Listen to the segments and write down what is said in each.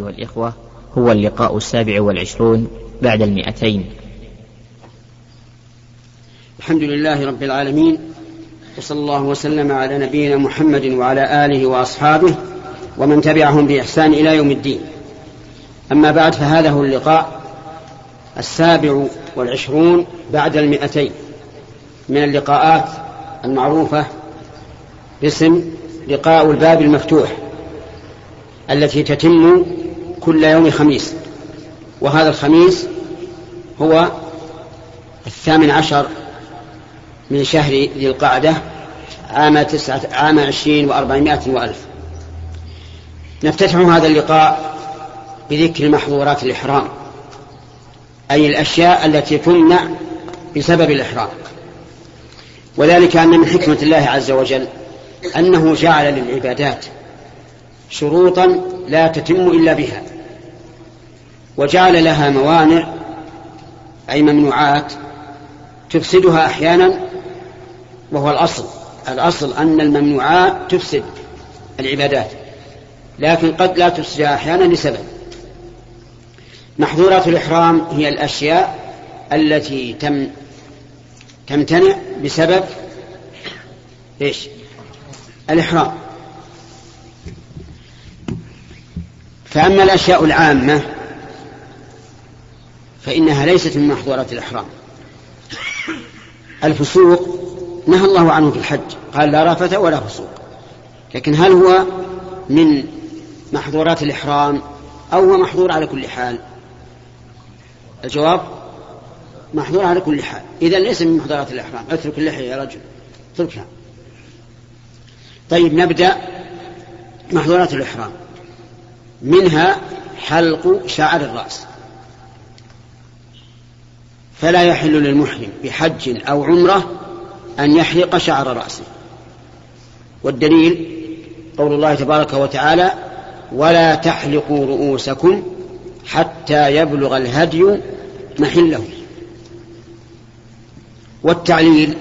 والإخوة هو اللقاء السابع والعشرون بعد المئتين. الحمد لله رب العالمين وصلى الله وسلم على نبينا محمد وعلى آله وأصحابه ومن تبعهم بإحسان إلى يوم الدين. أما بعد فهذا هو اللقاء السابع والعشرون بعد المئتين من اللقاءات المعروفة باسم لقاء الباب المفتوح التي تتم كل يوم خميس. وهذا الخميس هو الثامن عشر من شهر ذي القعدة عام تسعة عام عشرين وأربعمائة وألف. نفتتح هذا اللقاء بذكر محظورات الإحرام أي الأشياء التي تمنع بسبب الإحرام. وذلك أن من حكمة الله عز وجل أنه جعل للعبادات شروطا لا تتم إلا بها. وجعل لها موانع أي ممنوعات تفسدها أحيانا وهو الأصل. الأصل أن الممنوعات تفسد العبادات لكن قد لا تفسدها أحيانا لسبب. محظورات الإحرام هي الأشياء التي تم تمتنع بسبب إيش؟ الإحرام. فأما الأشياء العامة فإنها ليست من محظورات الإحرام. الفسوق نهى الله عنه في الحج قال لا رفث ولا فسوق. لكن هل هو من محظورات الإحرام أو هو محظور على كل حال؟ الجواب محظور على كل حال. إذا ليس من محظورات الإحرام. اترك اللحية يا رجل. اتركها. طيب نبدأ محظورات الإحرام. منها حلق شعر الرأس. فلا يحل للمحرم بحج أو عمرة أن يحلق شعر رأسه. والدليل قول الله تبارك وتعالى ولا تحلقوا رؤوسكم حتى يبلغ الهدي محله. والتعليل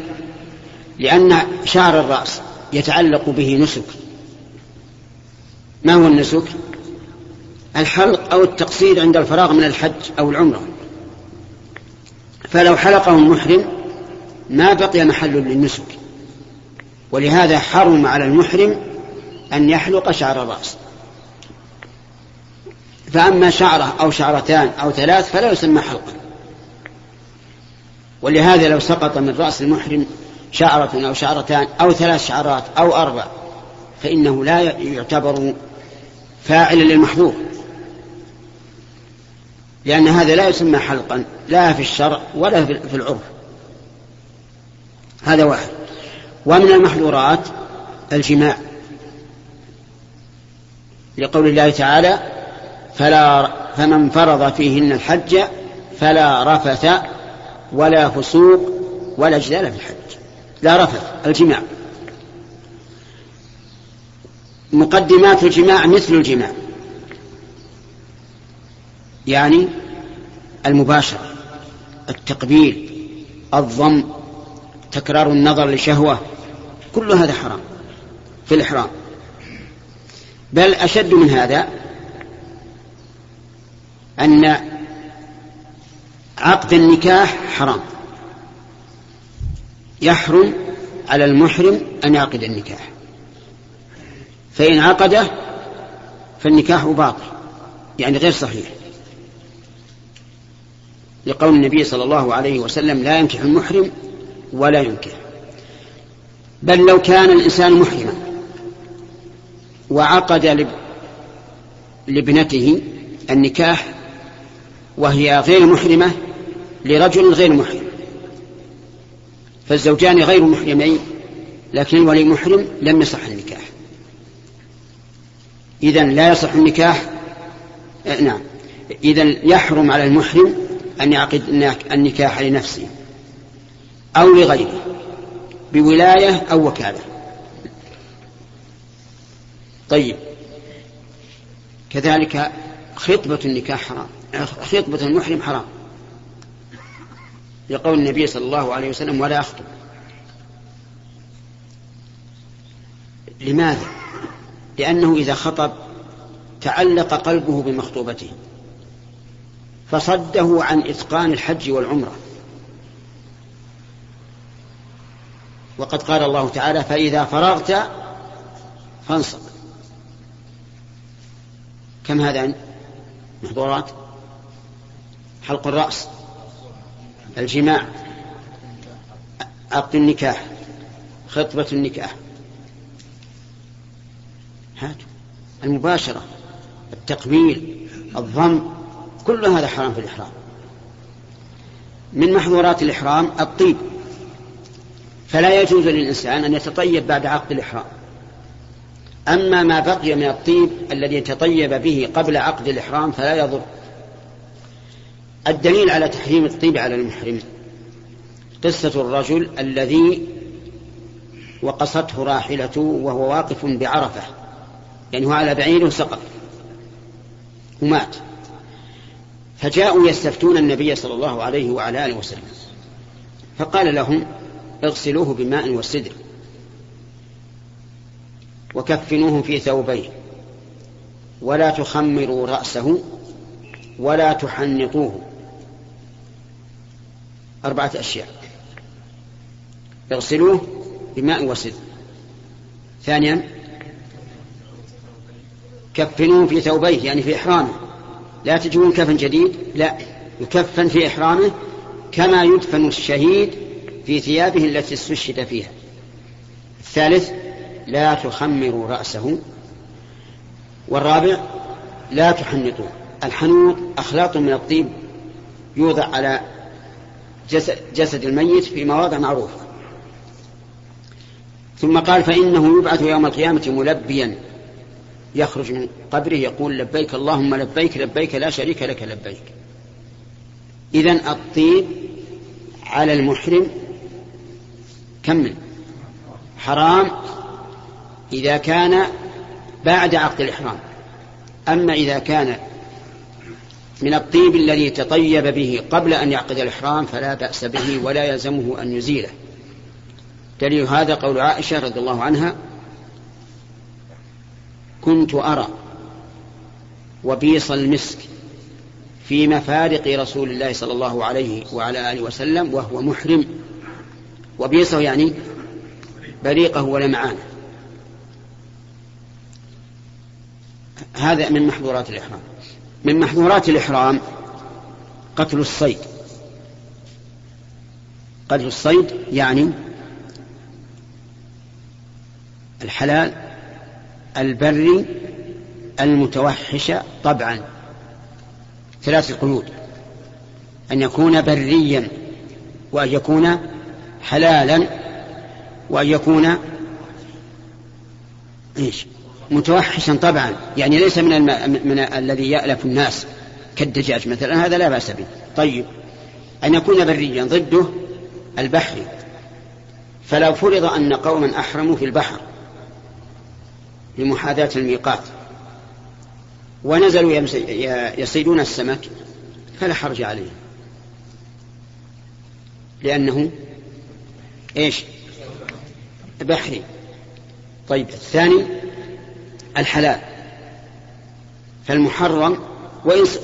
لأن شعر الرأس يتعلق به نسك. ما هو النسك؟ الحلق أو التقصير عند الفراغ من الحج أو العمرة. فلو حلقه المحرم ما بقي محل للنسك. ولهذا حرم على المحرم أن يحلق شعر الرأس. فأما شعرة أو شعرتان أو ثلاث فلا يسمى حلقا. ولهذا لو سقط من رأس المحرم شعرة أو شعرتان أو ثلاث شعرات أو أربع فإنه لا يعتبر فاعلا للمحظور. لأن هذا لا يسمى حلقا لا في الشرع ولا في العرف. هذا واحد. ومن المحظورات الجماع. لقول الله تعالى فلا فمن فرض فيهن الحج فلا رفث ولا فسوق ولا جدال في الحج. لا رفث الجماع. مقدمات الجماع مثل الجماع. يعني المباشرة التقبيل الضم تكرار النظر لشهوة كل هذا حرام في الإحرام. بل أشد من هذا أن عقد النكاح حرام. يحرم على المحرم أن يعقد النكاح. فإن عقده فالنكاح باطل يعني غير صحيح. لقول النبي صلى الله عليه وسلم لا ينكح المحرم ولا ينكح. بل لو كان الإنسان محرما وعقد لابنته النكاح وهي غير محرمة لرجل غير محرم. فالزوجان غير محرمين لكن الولي محرم لم يصح النكاح. إذا لا يصح النكاح آه نعم. إذا يحرم على المحرم أن يعقد النكاح لنفسه أو لغيره بولاية أو وكالة. طيب. كذلك خطبة النكاح حرام. خطبة المحرم حرام. لقول النبي صلى الله عليه وسلم ولا أخطب. لماذا؟ لأنه إذا خطب تعلق قلبه بمخطوبته. فصده عن إتقان الحج والعمرة. وقد قال الله تعالى فإذا فرغت فانصب. كم هذا محظورات؟ حلق الرأس الجماع عقد النكاح خطبة النكاح. هاتوا. المباشرة التقبيل الضم. كل هذا حرام في الإحرام. من محظورات الإحرام الطيب. فلا يجوز للإنسان أن يتطيب بعد عقد الإحرام. أما ما بقي من الطيب الذي تطيب به قبل عقد الإحرام فلا يضر. الدليل على تحريم الطيب على المحرم. قصة الرجل الذي وقصته راحلته وهو واقف بعرفة. يعني هو على بعير وسقط ومات. فجاءوا يستفتون النبي صلى الله عليه وعلى آله وسلم. فقال لهم اغسلوه بماء وسدر وكفنوه في ثوبين ولا تخمروا رأسه ولا تحنطوه. أربعة أشياء. اغسلوه بماء وسدر ثانيا كفنوه في ثوبيه يعني في إحرامه. لا تجيبون كفن جديد لا يكفن في إحرامه كما يدفن الشهيد في ثيابه التي استشهد فيها. الثالث لا تخمروا رأسه. والرابع لا تحنطوا الحنوط أخلاط من الطيب يوضع على جسد, جسد الميت في مواضع معروفة. ثم قال فإنه يبعث يوم القيامة ملبيا. يخرج من قبره يقول لبيك اللهم لبيك لبيك لا شريك لك لبيك. إذن الطيب على المحرم كمل حرام إذا كان بعد عقد الإحرام. أما إذا كان من الطيب الذي تطيب به قبل أن يعقد الإحرام فلا بأس به ولا يلزمه أن يزيله. دليل هذا قول عائشة رضي الله عنها كنت أرى وبيص المسك في مفارق رسول الله صلى الله عليه وعلى آله وسلم وهو محرم. وبيصه يعني بريقه ولمعانه هذا من محظورات الإحرام. من محظورات الإحرام قتل الصيد. قتل الصيد يعني الحلال البري المتوحش طبعا. ثلاث قيود. أن يكون بريا وأن يكون حلالا وأن يكون إيش؟ متوحشا طبعا. يعني ليس من, الم... من الذي يألف الناس كالدجاج مثلا. هذا لا بأس به. طيب. أن يكون بريا ضده البحري فلو فرض أن قوما أحرموا في البحر لمحاذاة الميقات. ونزلوا يصيدون السمك فلا حرج عليهم. لأنه إيش؟ بحري. طيب الثاني الحلال. فالمحرم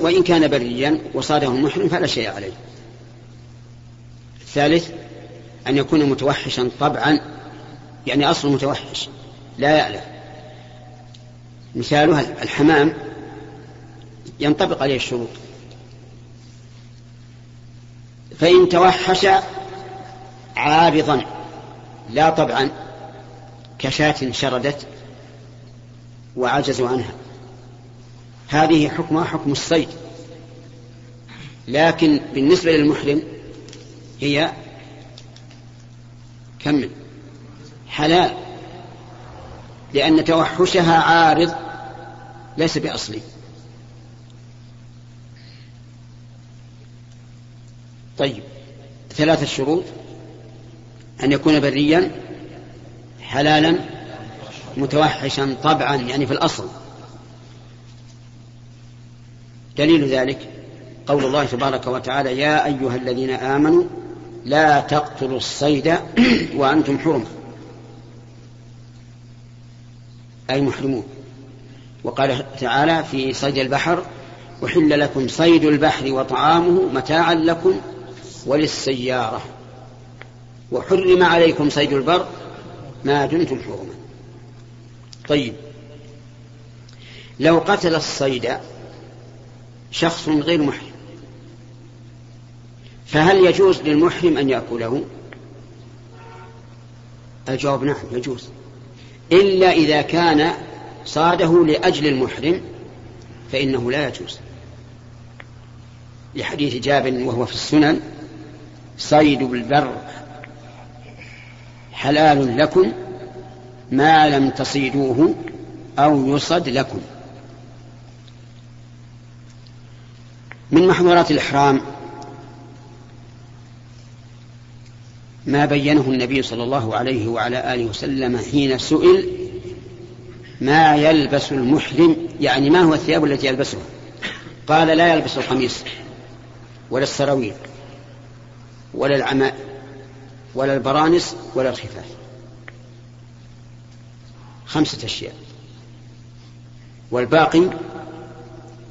وإن كان بريا وصاده المحرم فلا شيء عليه. الثالث أن يكون متوحشا طبعا يعني أصله متوحش لا يألف مثالها الحمام ينطبق عليه الشروط. فإن توحش عارضا لا طبعا كشاة شردت وعجزوا عنها. هذه حكمها حكم الصيد. لكن بالنسبة للمحرم هي كمل حلال لأن توحشها عارض ليس بأصلي. طيب ثلاثة شروط أن يكون بريا حلالا متوحشا طبعا يعني في الأصل. دليل ذلك قول الله تبارك وتعالى يا أيها الذين آمنوا لا تقتلوا الصيد وأنتم حرم. أي محرمون. وقال تعالى في صيد البحر أحل لكم صيد البحر وطعامه متاعا لكم وللسيارة. وحرم عليكم صيد البر ما دمتم حرما. طيب. لو قتل الصيد شخص غير محرم فهل يجوز للمحرم أن يأكله؟ الجواب نعم يجوز. إلا إذا كان صاده لأجل المحرم فإنه لا يجوز. لحديث جابر وهو في السنن صيد البر حلال لكم ما لم تصيدوه أو يصد لكم. من محظورات الإحرام ما بينه النبي صلى الله عليه وعلى آله وسلم حين سئل ما يلبس المحرم يعني ما هو الثياب التي يلبسها؟ قال لا يلبس القميص ولا السراويل ولا العماء ولا البرانس ولا الخفاف. خمسة أشياء. والباقي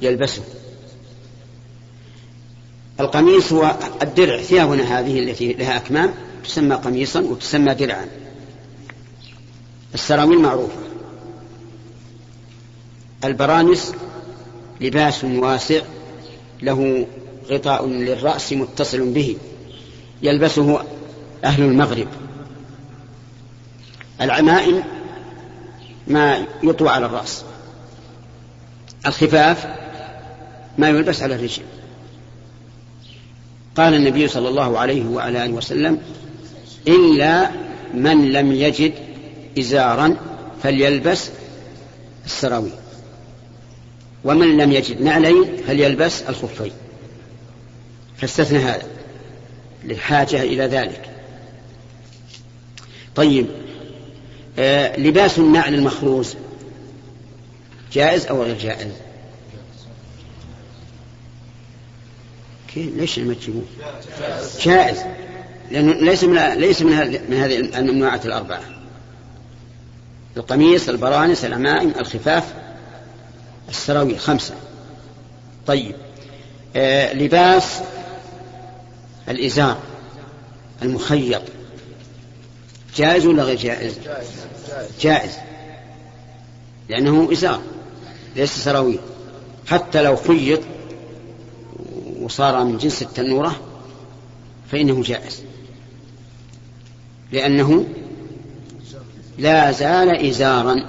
يلبسه. القميص هو الدرع ثيابنا هذه التي لها أكمام تسمى قميصا وتسمى درعا. السراويل معروفة. البرانس لباس واسع له غطاء للرأس متصل به يلبسه أهل المغرب. العمائم ما يطوى على الرأس. الخفاف ما يلبس على الرجل. قال النبي صلى الله عليه وعلى آله وسلم إلا من لم يجد إزارا فليلبس السراويل. ومن لم يجد نعلين فليلبس الخفين. فاستثنى هذا للحاجة إلى ذلك. طيب آه لباس النعل المخروز جائز أو غير جائز؟ كيف ليش ما تجيبون؟ جائز. لأنه ليس من ليس من من هذه الممنوعات الأربعة. القميص البرانس العمائم الخفاف. السراويل خمسة. طيب. آه لباس الإزار المخيط. جائز ولا غير جائز؟ جائز. لأنه إزار ليس سراويل. حتى لو خيط وصار من جنس التنورة فإنه جائز. لأنه لا زال إزارا.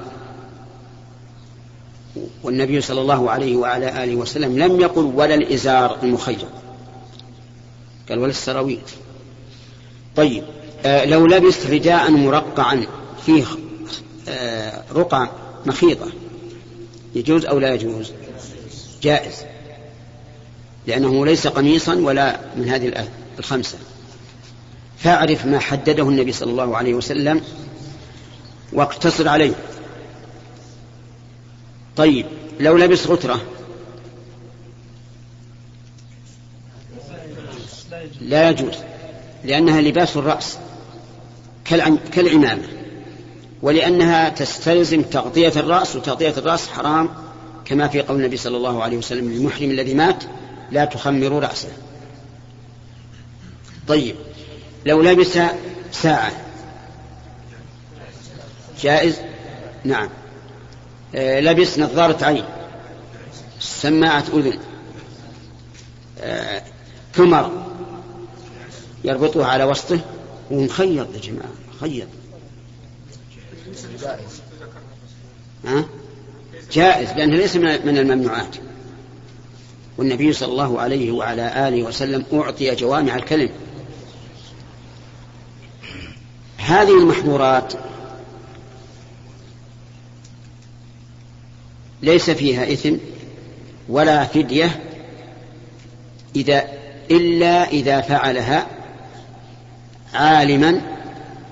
والنبي صلى الله عليه وعلى آله وسلم لم يقل ولا الإزار المخيط قال ولا السراويل. طيب آه لو لبس رداء مرقعا فيه آه رقع مخيطة يجوز أو لا يجوز؟ جائز. لأنه ليس قميصا ولا من هذه الخمسة. فاعرف ما حدده النبي صلى الله عليه وسلم واقتصر عليه. طيب لو لبس غترة. لا يجوز لأنها لباس الرأس كالعمامة. ولأنها تستلزم تغطية الرأس وتغطية الرأس حرام كما في قول النبي صلى الله عليه وسلم للمحرم الذي مات لا تخمروا رأسه. طيب لو لبس ساعة. جائز؟ نعم. لبس نظارة عين. سماعة أذن. آه كمر يربطها على وسطه ومخيط يا جماعة مخيط ها؟ جائز لأنه ليس من الممنوعات. والنبي صلى الله عليه وعلى آله وسلم أعطي جوامع الكلم. هذه المحظورات ليس فيها إثم ولا فدية إذا إلا إذا فعلها عالما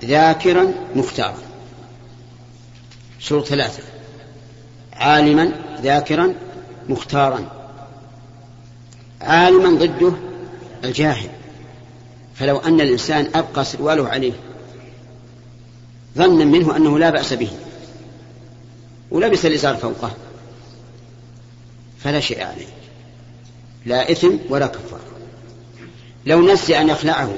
ذاكرا مختارا. شروط ثلاثة. عالما ذاكرا مختارا. عالما ضده الجاهل. فلو أن الإنسان أبقى سرواله عليه ظنا منه أنه لا بأس به. ولبس الإزار فوقه. فلا شيء عليه. لا إثم ولا كفار. لو نسي أن يخلعه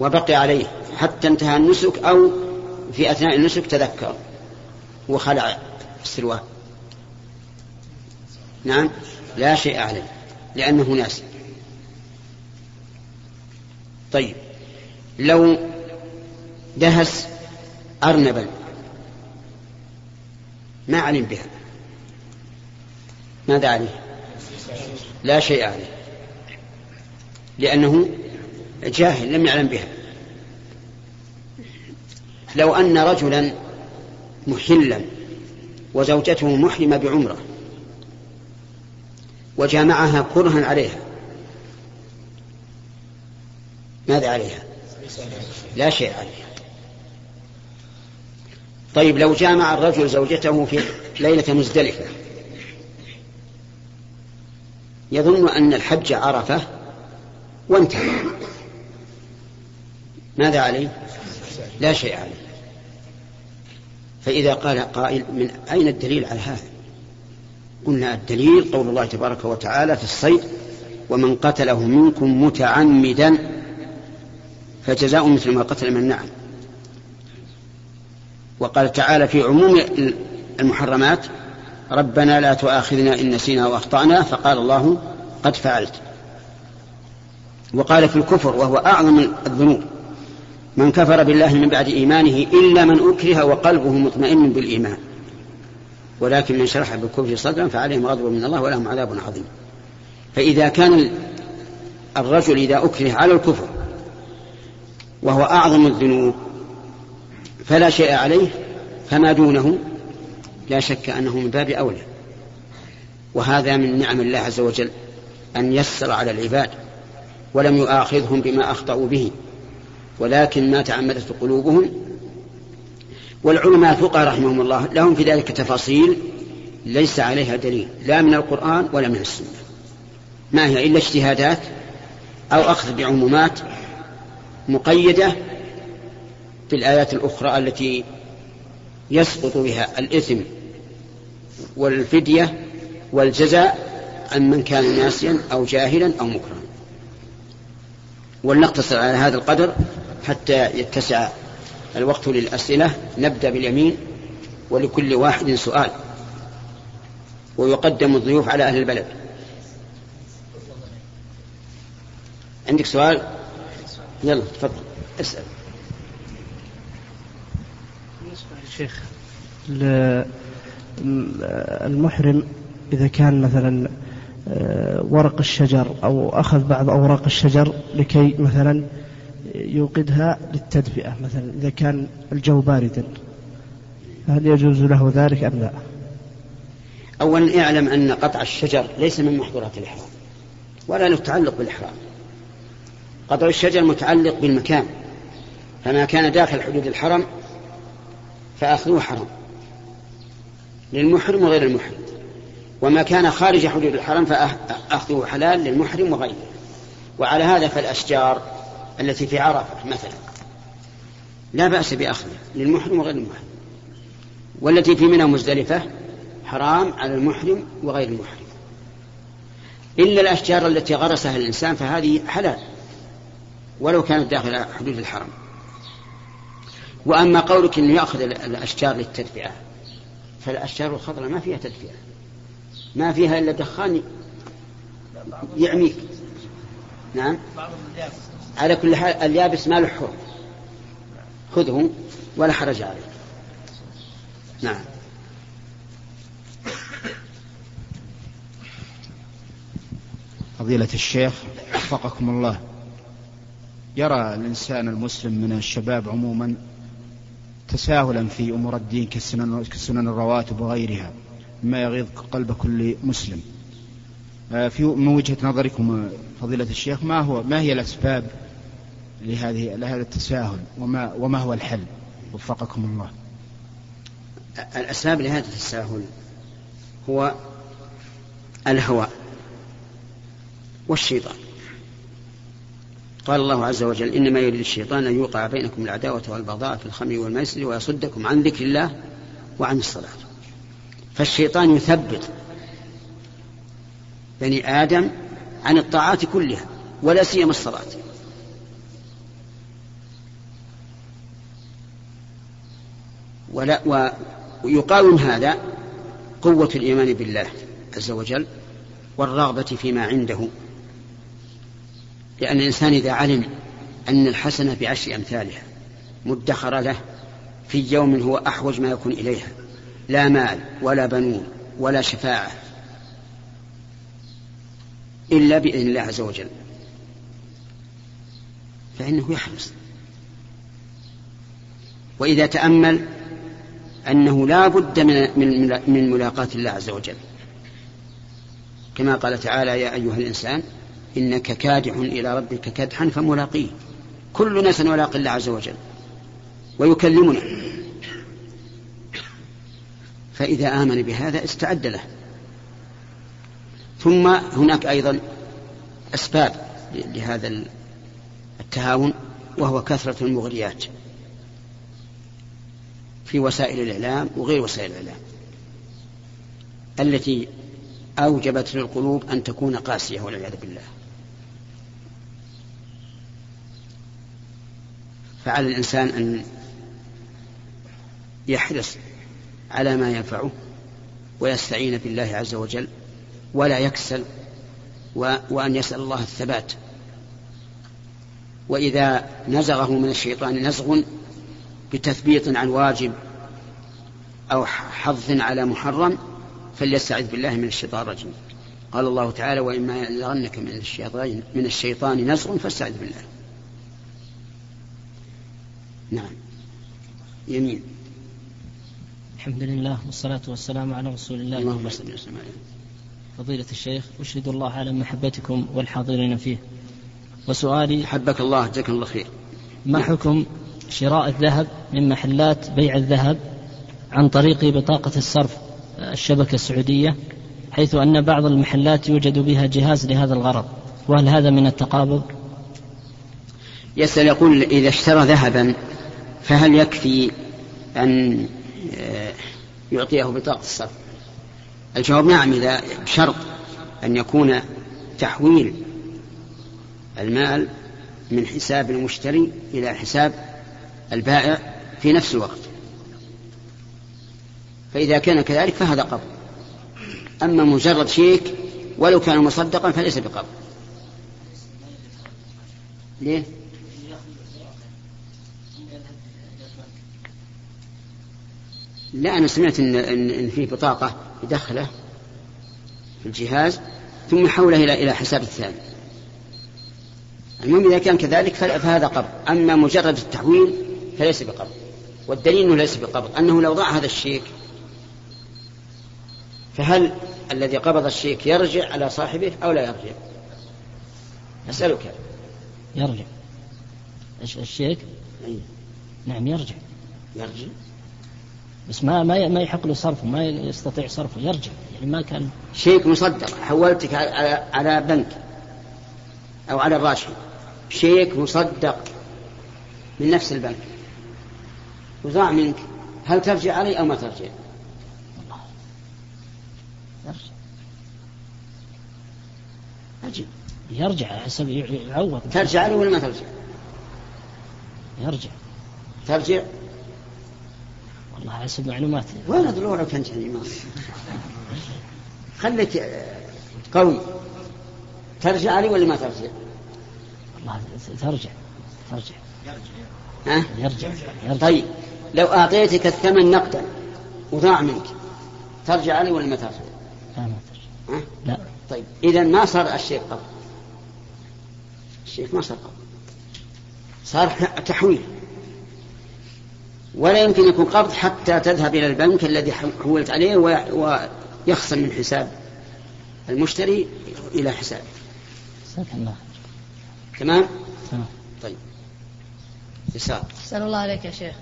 وبقي عليه حتى انتهى النسك أو في أثناء النسك تذكر وخلع السروال نعم؟ لا شيء عليه لأنه ناسي. طيب. لو دهس أرنبا ما علم بها؟ ماذا عليه؟ لا شيء عليه. لأنه جاهل لم يعلم بها. لو أن رجلا محلا وزوجته محرمة بعمرة وجامعها كرها عليها ماذا عليها؟ لا شيء عليها. طيب لو جامع الرجل زوجته في ليلة مزدلفة يظن أن الحج عرفة وانتهى. ماذا عليه؟ لا شيء عليه. فإذا قال قائل من أين الدليل على هذا؟ قلنا الدليل قول الله تبارك وتعالى في الصيد ومن قتله منكم متعمدا فجزاء مثل ما قتل من النعم وقال تعالى في عموم المحرمات ربنا لا تؤاخذنا إن نسينا وأخطأنا فقال الله قد فعلت. وقال في الكفر وهو أعظم الذنوب. من كفر بالله من بعد إيمانه إلا من أكره وقلبه مطمئن بالإيمان. ولكن من شرح بالكفر صدرا فعليهم غضب من الله ولهم عذاب عظيم. فإذا كان الرجل إذا أكره على الكفر وهو أعظم الذنوب فلا شيء عليه فما دونه لا شك أنه من باب أولى. وهذا من نعم الله عز وجل أن يسر على العباد ولم يؤاخذهم بما أخطأوا به ولكن ما تعمدت قلوبهم. والعلماء الفقهاء رحمهم الله لهم في ذلك تفاصيل ليس عليها دليل لا من القرآن ولا من السنة. ما هي؟ إلا اجتهادات أو أخذ بعمومات مقيدة بالآيات الأخرى التي يسقط بها الإثم والفدية والجزاء عن من كان ناسيا أو جاهلا أو مكرها ولنقتصر على هذا القدر حتى يتسع الوقت للأسئلة. نبدأ باليمين ولكل واحد سؤال. ويقدم الضيوف على أهل البلد. عندك سؤال؟ يلا تفضل. اسأل. شيخ المحرم إذا كان مثلا آه، ورق الشجر أو أخذ بعض أوراق الشجر لكي مثلا يوقدها للتدفئة مثلا إذا كان الجو باردا هل يجوز له ذلك أم لا؟ أولا اعلم أن قطع الشجر ليس من محظورات الإحرام ولا له تعلق بالإحرام. قطع الشجر متعلق بالمكان فما كان داخل حدود الحرم فأخذوه حرام. للمحرم وغير المحرم. وما كان خارج حدود الحرم فأخذه حلال للمحرم وغيره. وعلى هذا فالأشجار التي في عرفة مثلا. لا بأس بأخذها للمحرم وغير المحرم. والتي في منى مزدلفة حرام على المحرم وغير المحرم. إلا الأشجار التي غرسها الإنسان فهذه حلال. ولو كانت داخل حدود الحرم. وأما قولك أنه يأخذ الأشجار للتدفئة فالأشجار الخضراء ما فيها تدفئة. ما فيها إلا دخان يعميك. نعم. على كل حال اليابس ما له حر خذه ولا حرج عليه نعم. فضيلة الشيخ وفقكم الله. يرى الإنسان المسلم من الشباب عموما تساهلا في أمور الدين كسنن, كسنن الرواتب وغيرها مما يغيظ قلب كل مسلم. آه، في من وجهة نظركم فضيلة الشيخ ما هو ما هي الأسباب لهذه لهذا التساهل؟ وما وما هو الحل؟ وفقكم الله. الأسباب لهذا التساهل هو الهوى والشيطان. قال الله عز وجل إنما يريد الشيطان أن يوقع بينكم العداوة والبغضاء في الخمر والميسر ويصدكم عن ذكر الله وعن الصلاة. فالشيطان يثبت بني آدم عن الطاعات كلها ولا سيما الصلاة. ولا ويقاوم هذا قوة الإيمان بالله عز وجل والرغبة فيما عنده. لأن الإنسان إذا علم أن الحسنة بعشر أمثالها مدخرة له في يوم هو أحوج ما يكون إليها. لا مال ولا بنون ولا شفاعة إلا بإذن الله عز وجل. فإنه يحرص. وإذا تأمل أنه لا بد من, من, من ملاقاة الله عز وجل. كما قال تعالى يا أيها الإنسان إنك كادح إلى ربك كدحا فملاقيه. كلنا سنلاقي الله عز وجل. ويكلمنا. فإذا آمن بهذا استعد له. ثم هناك أيضا أسباب لهذا التهاون وهو كثرة المغريات. في وسائل الإعلام وغير وسائل الإعلام. التي أوجبت للقلوب أن تكون قاسية والعياذ بالله. فعلى الإنسان أن يحرص على ما ينفعه ويستعين بالله عز وجل ولا يكسل وأن يسأل الله الثبات. وإذا نزغه من الشيطان نزغ بتثبيط عن واجب أو حظ على محرم فليستعذ بالله من الشيطان الرجيم. قال الله تعالى وإما ينزغنك من الشيطان من الشيطان نزغ فاستعذ بالله. نعم. يمين. الحمد لله والصلاة والسلام على رسول الله اللهم صل وسلم فضيلة الشيخ أشهد الله على محبتكم والحاضرين فيه. وسؤالي حبك الله جزاك الله خير. ما حكم شراء الذهب من محلات بيع الذهب عن طريق بطاقة الصرف الشبكة السعودية حيث أن بعض المحلات يوجد بها جهاز لهذا الغرض؟ وهل هذا من التقابض؟ يسأل يقول إذا اشترى ذهبا فهل يكفي أن آه، يعطيه بطاقة الصرف؟ الجواب نعم إذا بشرط أن يكون تحويل المال من حساب المشتري إلى حساب البائع في نفس الوقت. فإذا كان كذلك فهذا قبض أما مجرد شيك ولو كان مصدقا فليس بقبض ليه؟ لا أنا سمعت إن, إن, إن في بطاقة يدخله في الجهاز ثم يحوله إلى إلى حساب الثاني. المهم إذا كان كذلك فهذا قبض. أما مجرد التحويل فليس بقبض. والدليل أنه ليس بقبض أنه لو ضاع هذا الشيك فهل الذي قبض الشيك يرجع على صاحبه أو لا يرجع؟ أسألك. يرجع. الشيك؟ أي. نعم يرجع. يرجع. بس ما ما ما يحق له صرفه ما يستطيع صرفه يرجع. يعني ما كان شيك مصدق حولتك على على بنك أو على الراشد. شيك مصدق من نفس البنك. وضاع منك. هل ترجع علي أو ما ترجع؟ يرجع. أجل. يرجع حسب يعوض. ترجع علي ولا ما ترجع؟ يرجع. ترجع؟ والله حسب معلوماتي وين ضلوعك انت يعني ما خليك قوي ترجع علي ولا ما ترجع؟ والله ترجع ترجع ها؟ يرجع, يرجع. طيب لو أعطيتك الثمن نقدا وضاع منك ترجع علي ولا ما ترجع؟ لا ما ترجع ها؟ لا طيب إذا ما صار الشيء قبض الشيء ما صار قبض صار تحويل ولا يمكن يكون قبض حتى تذهب إلى البنك الذي حولت عليه ويخصم من حساب المشتري إلى حسابه الله تمام؟ تمام. طيب. يسار. أحسن الله عليك يا شيخ.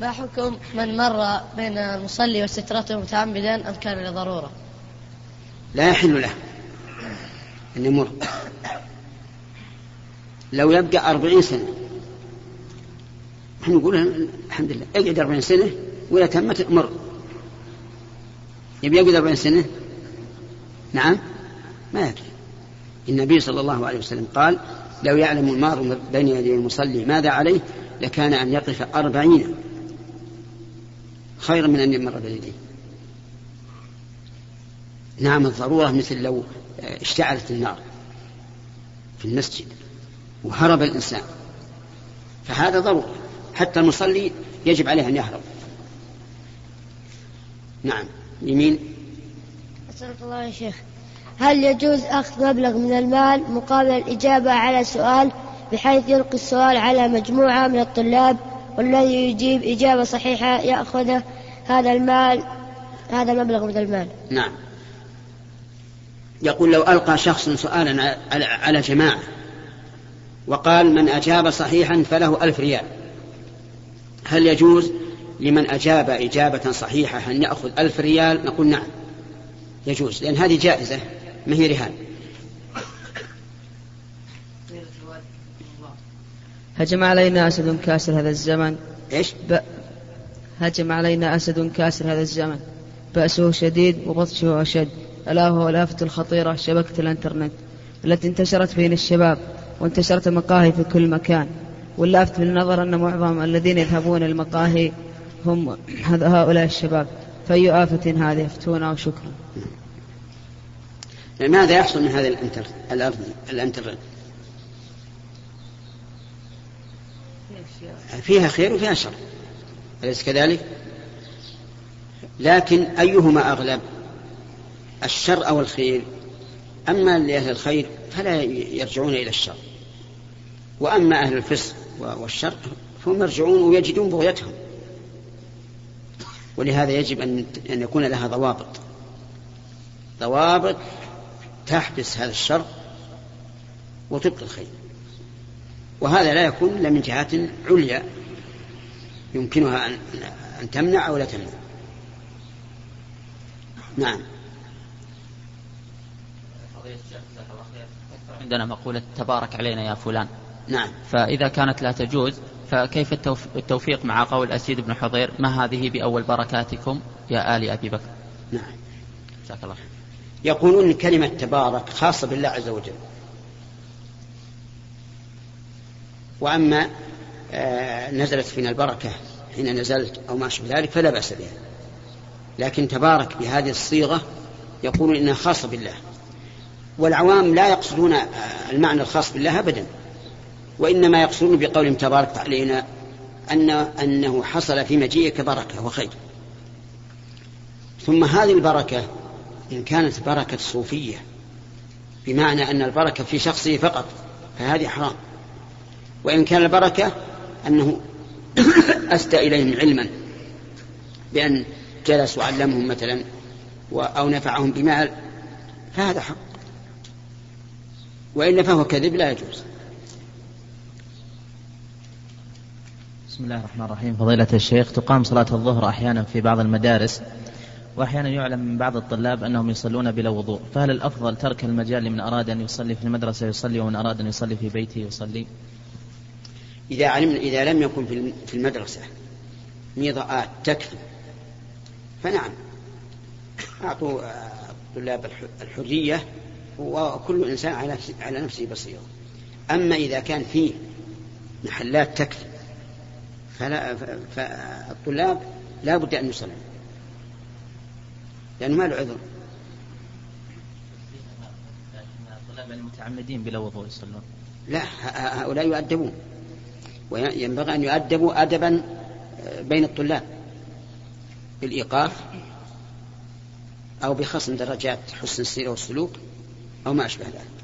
ما حكم من مر بين المصلي وسترته متعمدا أم كان لضرورة لا يحل له أن يمر. لو يبقى أربعين سنة. نحن نقول الحمد لله اقعد أربعين سنة وإذا تمت مر. يبي يقعد أربعين سنة؟ نعم. ما يدري. النبي صلى الله عليه وسلم قال لو يعلم المار بين يدي المصلي ماذا عليه لكان أن يقف أربعين خيرا من أن يمر بيديه نعم الضرورة مثل لو اشتعلت النار في المسجد وهرب الإنسان. فهذا ضرورة. حتى المصلي يجب عليه أن يهرب نعم. يمين. أسألك الله يا شيخ هل يجوز أخذ مبلغ من المال مقابل الإجابة على سؤال بحيث يلقي السؤال على مجموعة من الطلاب والذي يجيب إجابة صحيحة يأخذ هذا المال هذا المبلغ من المال؟ نعم. يقول لو ألقى شخص سؤالا على جماعة وقال من أجاب صحيحا فله ألف ريال. هل يجوز لمن أجاب إجابة صحيحة أن يأخذ ألف ريال؟ نقول نعم. يجوز لأن هذه جائزة ما هي رهان. هجم علينا أسد كاسر هذا الزمن. إيش؟ ب... هجم علينا أسد كاسر هذا الزمن. بأسه شديد وبطشه أشد. ألا هو آلآفة الخطيرة شبكة الإنترنت التي انتشرت بين الشباب وانتشرت المقاهي في كل مكان. واللافت بالنظر أن معظم الذين يذهبون المقاهي هم هؤلاء الشباب. فأي آفة هذه؟ افتونا وشكرا. ماذا يحصل من هذا الانتر الانترنت؟ فيها خير وفيها شر. أليس كذلك؟ لكن أيهما أغلب؟ الشر أو الخير؟ أما لأهل الخير فلا يرجعون إلى الشر. وأما أهل الفسق والشر فهم يرجعون ويجدون بغيتهم. ولهذا يجب أن أن يكون لها ضوابط. ضوابط تحبس هذا الشر وتبقي الخير. وهذا لا يكون إلا من جهات عليا يمكنها أن أن تمنع أو لا تمنع. نعم. عندنا مقولة تبارك علينا يا فلان. نعم. فإذا كانت لا تجوز فكيف التوفيق مع قول أسيد بن حضير؟ ما هذه بأول بركاتكم يا آل أبي بكر؟ نعم. جزاك الله يقولون كلمة تبارك خاصة بالله عز وجل. وأما آه نزلت فينا البركة حين نزلت أو ما أشبه ذلك فلا بأس بها. لكن تبارك بهذه الصيغة يقولون إنها خاصة بالله. والعوام لا يقصدون المعنى الخاص بالله أبدا. وإنما يقصدون بقولهم تبارك علينا أن أنه حصل في مجيئك بركة وخير. ثم هذه البركة إن كانت بركة صوفية بمعنى أن البركة في شخصه فقط فهذه حرام. وإن كان البركة أنه أسدى إليهم علما بأن جلس وعلمهم مثلا أو نفعهم بمال فهذا حق. وإلا فهو كذب لا يجوز. بسم الله الرحمن الرحيم. فضيلة الشيخ تقام صلاة الظهر أحيانا في بعض المدارس وأحيانا يعلم من بعض الطلاب أنهم يصلون بلا وضوء. فهل الأفضل ترك المجال لمن أراد أن يصلي في المدرسة يصلي ومن أراد أن يصلي في بيته يصلي؟ إذا علمنا إذا لم يكن في المدرسة ميضاءات تكفي فنعم. أعطوا الطلاب الحرية وكل إنسان على نفسه بصيرة. أما إذا كان فيه محلات تكفي فلا فالطلاب لا بد أن يصلوا لأنه ما له عذر. الطلاب المتعمدين بلا وضوء يصلون. لا هؤلاء يؤدبون. وينبغي أن يؤدبوا أدبا بين الطلاب. بالإيقاف أو بخصم درجات حسن السيرة والسلوك أو ما أشبه ذلك.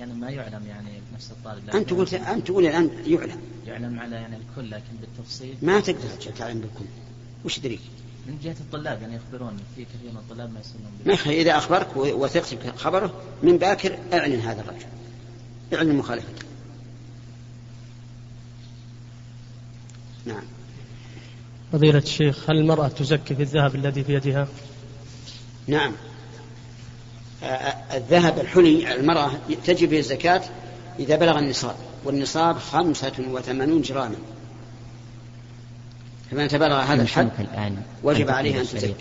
شيخ أحيانا ما يعلم يعني نفس الطالب أنت تقول أنت تقول الآن يعلم. يعلم على يعني الكل لكن بالتفصيل ما تقدر تعلم بالكل. وش يدريك؟ من جهة الطلاب يعني يخبرون في كثير من الطلاب ما يصلون ما يخلي إذا أخبرك وثقت بخبره من باكر أعلن هذا الرجل. أعلن مخالفته نعم. فضيلة الشيخ هل المرأة تزكي في الذهب الذي في يدها؟ نعم. الذهب الحلي المرأة تجب به الزكاة إذا بلغ النصاب والنصاب خمسة وثمانون جراما. فمن تبلغ هذا الحد وجب عليها أن تزكي.